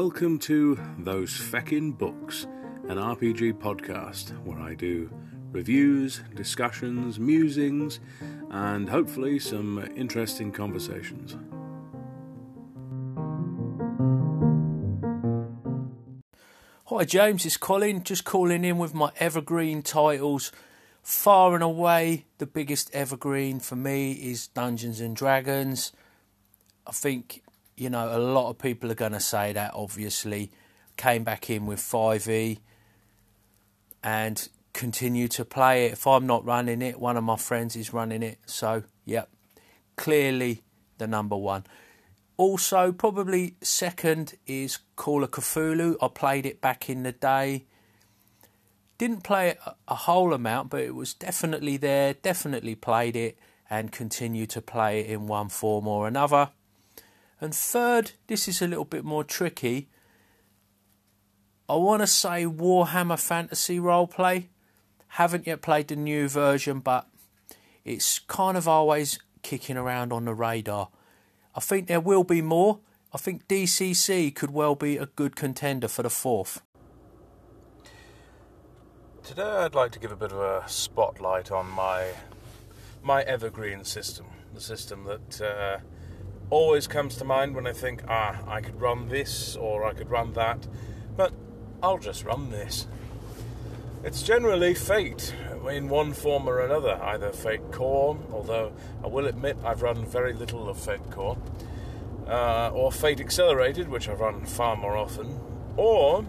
Welcome to Those Feckin' Books, an RPG podcast where I do reviews, discussions, musings, and hopefully some interesting conversations. Hi James, it's Colin, just calling in with my evergreen titles. Far and away, the biggest evergreen for me is Dungeons and Dragons. I think, you know, a lot of people are going to say that, obviously. Came back in with 5e and continue to play it. If I'm not running it, one of my friends is running it. So, yep, clearly the number one. Also, probably second is Call of Cthulhu. I played it back in the day. Didn't play it a whole amount, but it was definitely there. Definitely played it and continue to play it in one form or another. And third, this is a little bit more tricky. I want to say Warhammer Fantasy Roleplay. Haven't yet played the new version, but it's kind of always kicking around on the radar. I think there will be more. I think DCC could well be a good contender for the fourth. Today I'd like to give a bit of a spotlight on my my evergreen system, the system that uh, always comes to mind when I think, ah, I could run this or I could run that, but I'll just run this. It's generally Fate in one form or another, either Fate Core, although I will admit I've run very little of Fate Core, uh, or Fate Accelerated, which I've run far more often, or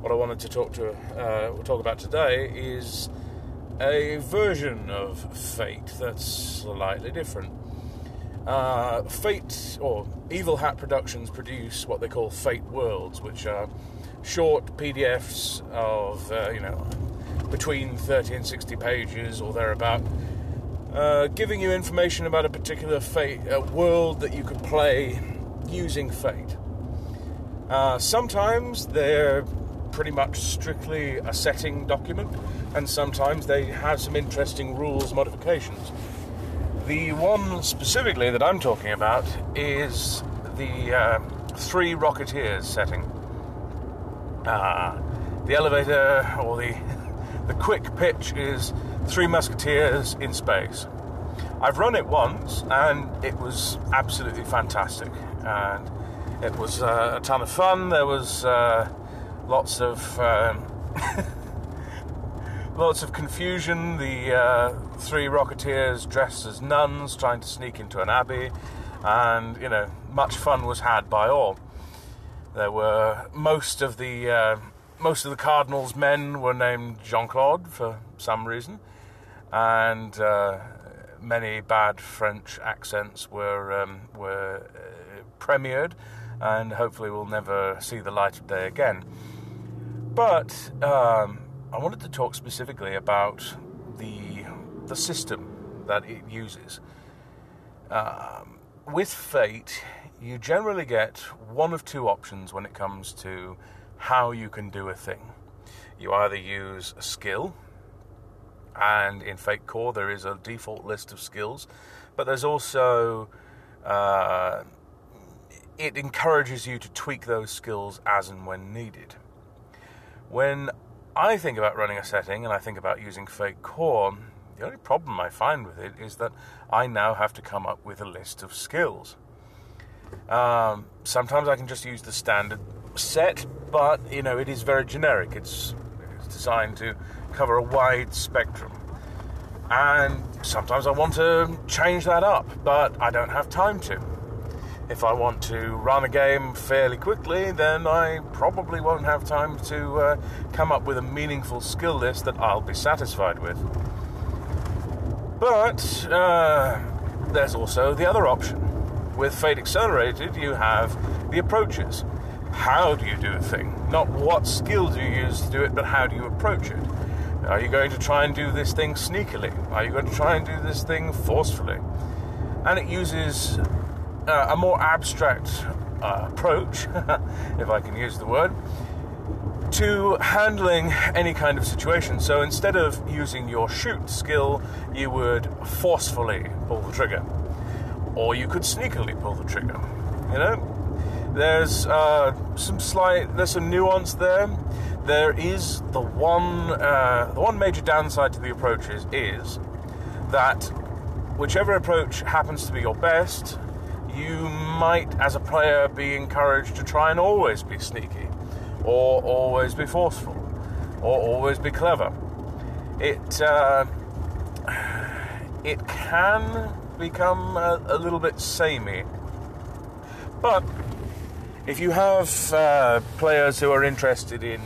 what I wanted to talk to uh, talk about today is a version of Fate that's slightly different. Uh, Fate or Evil Hat Productions produce what they call Fate Worlds, which are short PDFs of uh, you know between 30 and 60 pages or thereabout, uh, giving you information about a particular fate world that you could play using Fate. Uh, sometimes they're pretty much strictly a setting document, and sometimes they have some interesting rules modifications. The one specifically that I'm talking about is the uh, Three Rocketeers setting. Uh, the elevator or the the quick pitch is Three Musketeers in space. I've run it once and it was absolutely fantastic. And it was uh, a ton of fun. There was uh, lots of um, lots of confusion. The uh, three Rocketeers dressed as nuns trying to sneak into an abbey, and you know, much fun was had by all. There were most of the uh, most of the Cardinal's men were named Jean Claude for some reason, and uh, many bad French accents were um, were uh, premiered, and hopefully we'll never see the light of day again. But um, I wanted to talk specifically about the the system that it uses. Um, with Fate, you generally get one of two options when it comes to how you can do a thing. You either use a skill, and in Fate Core there is a default list of skills, but there's also uh, it encourages you to tweak those skills as and when needed. When I think about running a setting and I think about using Fate Core, the only problem I find with it is that I now have to come up with a list of skills. Um, sometimes I can just use the standard set, but you know it is very generic. It's, it's designed to cover a wide spectrum, and sometimes I want to change that up, but I don't have time to. If I want to run a game fairly quickly, then I probably won't have time to uh, come up with a meaningful skill list that I'll be satisfied with. But uh, there's also the other option. With Fate Accelerated, you have the approaches how do you do a thing? Not what skill do you use to do it, but how do you approach it? Are you going to try and do this thing sneakily? Are you going to try and do this thing forcefully? And it uses uh, a more abstract uh, approach, if I can use the word, to handling any kind of situation. So instead of using your shoot skill, you would forcefully pull the trigger, or you could sneakily pull the trigger. You know, There's uh, some slight, there's some nuance there. There is the one, uh, the one major downside to the approaches is that whichever approach happens to be your best, you might, as a player, be encouraged to try and always be sneaky, or always be forceful, or always be clever. It uh, it can become a, a, little bit samey, but if you have uh, players who are interested in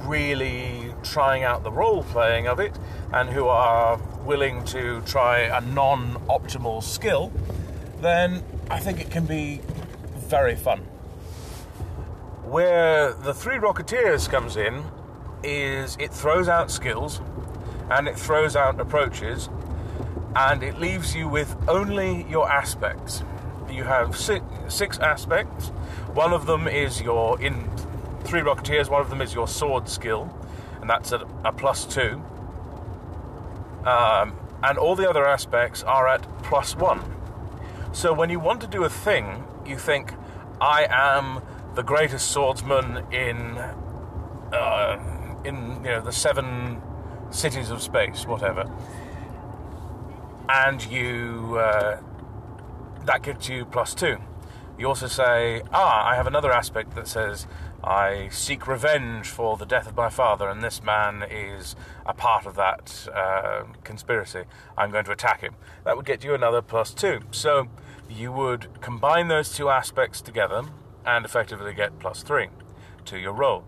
really trying out the role playing of it and who are willing to try a non optimal skill, then I think it can be very fun. Where the Three Rocketeers comes in is it throws out skills and it throws out approaches and it leaves you with only your aspects. You have six, six aspects. One of them is your in Three Rocketeers. One of them is your sword skill, and that's a, a plus two. Um, and all the other aspects are at plus one. So when you want to do a thing, you think, I am the greatest swordsman in, uh, in you know, the seven cities of space, whatever. And you, uh, that gives you plus two. You also say, ah, I have another aspect that says, I seek revenge for the death of my father, and this man is a part of that uh, conspiracy. I'm going to attack him. That would get you another plus two. So you would combine those two aspects together and effectively get plus three to your roll.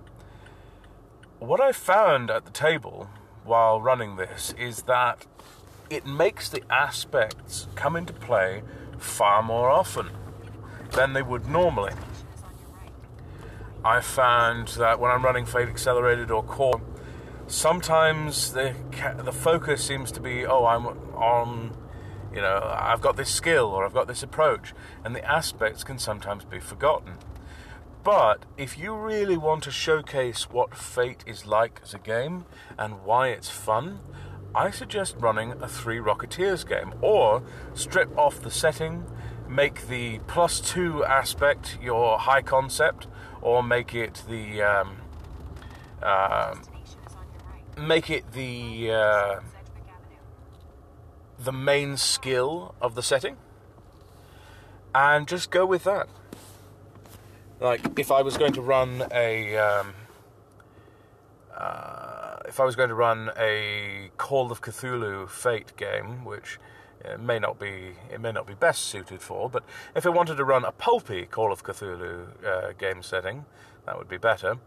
What I found at the table while running this is that it makes the aspects come into play far more often than they would normally. I found that when I'm running Fate Accelerated or Core, sometimes the the focus seems to be, oh, I'm on, you know, I've got this skill or I've got this approach, and the aspects can sometimes be forgotten. But if you really want to showcase what Fate is like as a game and why it's fun, I suggest running a Three Rocketeers game, or strip off the setting, make the plus two aspect your high concept or make it the um, uh, make it the uh, the main skill of the setting, and just go with that. Like if I was going to run a um, uh, if I was going to run a Call of Cthulhu Fate game, which it may not be it may not be best suited for. But if I wanted to run a pulpy Call of Cthulhu uh, game setting, that would be better.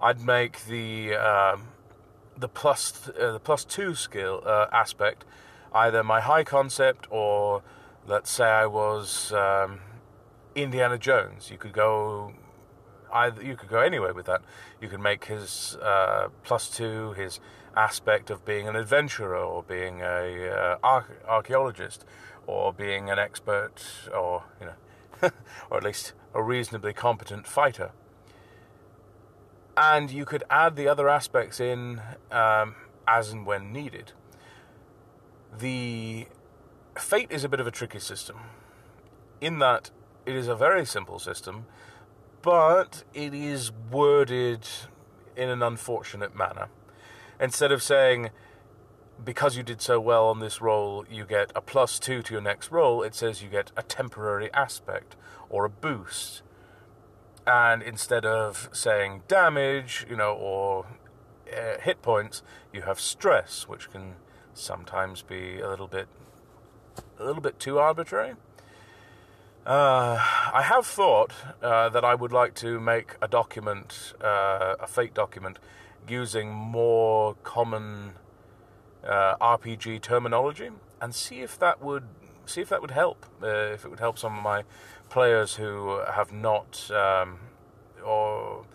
I'd make the um, the plus uh, the plus two skill uh, aspect either my high concept or let's say I was um, Indiana Jones. You could go either you could go anywhere with that. You could make his uh, plus two his aspect of being an adventurer or being a uh, arch- archaeologist or being an expert or you know or at least a reasonably competent fighter. And you could add the other aspects in um, as and when needed. The fate is a bit of a tricky system in that it is a very simple system but it is worded in an unfortunate manner instead of saying because you did so well on this roll, you get a plus two to your next roll, it says you get a temporary aspect or a boost. And instead of saying damage, you know, or uh, hit points, you have stress, which can sometimes be a little bit, a little bit too arbitrary. Uh, I have thought uh, that I would like to make a document, uh, a Fate document, using more common uh, RPG terminology and see if that would see if that would help. Uh, if it would help some of my players who have not um, or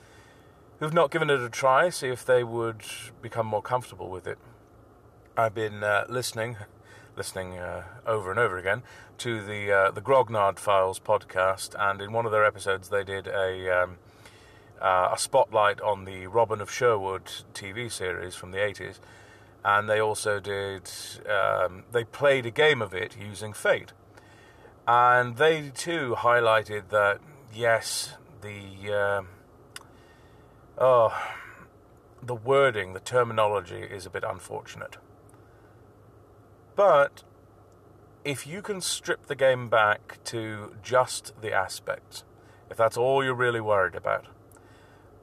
who've not given it a try. See if they would become more comfortable with it. I've been listening, listening uh, over and over again to the uh, the Grognard Files podcast, and in one of their episodes they did a um, uh, a spotlight on the Robin of Sherwood TV series from the 80s, and they also did um, they played a game of it using Fate, and they too highlighted that yes, the uh, oh, the wording, the terminology is a bit unfortunate. But if you can strip the game back to just the aspects, if that's all you're really worried about,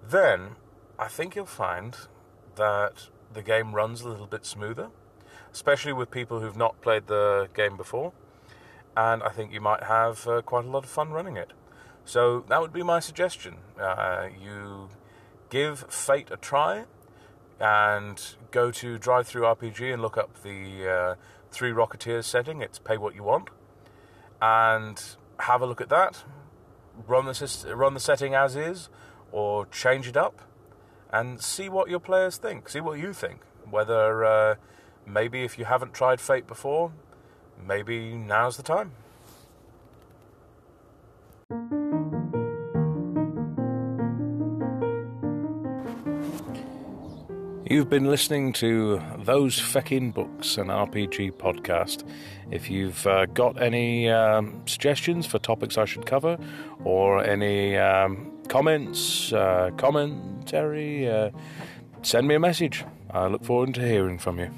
then I think you'll find that the game runs a little bit smoother, especially with people who've not played the game before. And I think you might have uh, quite a lot of fun running it. So that would be my suggestion. Uh, you give Fate a try and go to DriveThruRPG and look up the uh, Three Rocketeers setting. It's pay what you want. And have a look at that. Run the, run the setting as is or change it up and see what your players think. See what you think. Whether uh, maybe if you haven't tried Fate before, maybe now's the time. You've been listening to Those Feckin' Books, an RPG podcast. If you've uh, got any um, suggestions for topics I should cover, or any um, comments, uh, commentary, uh, send me a message. I look forward to hearing from you.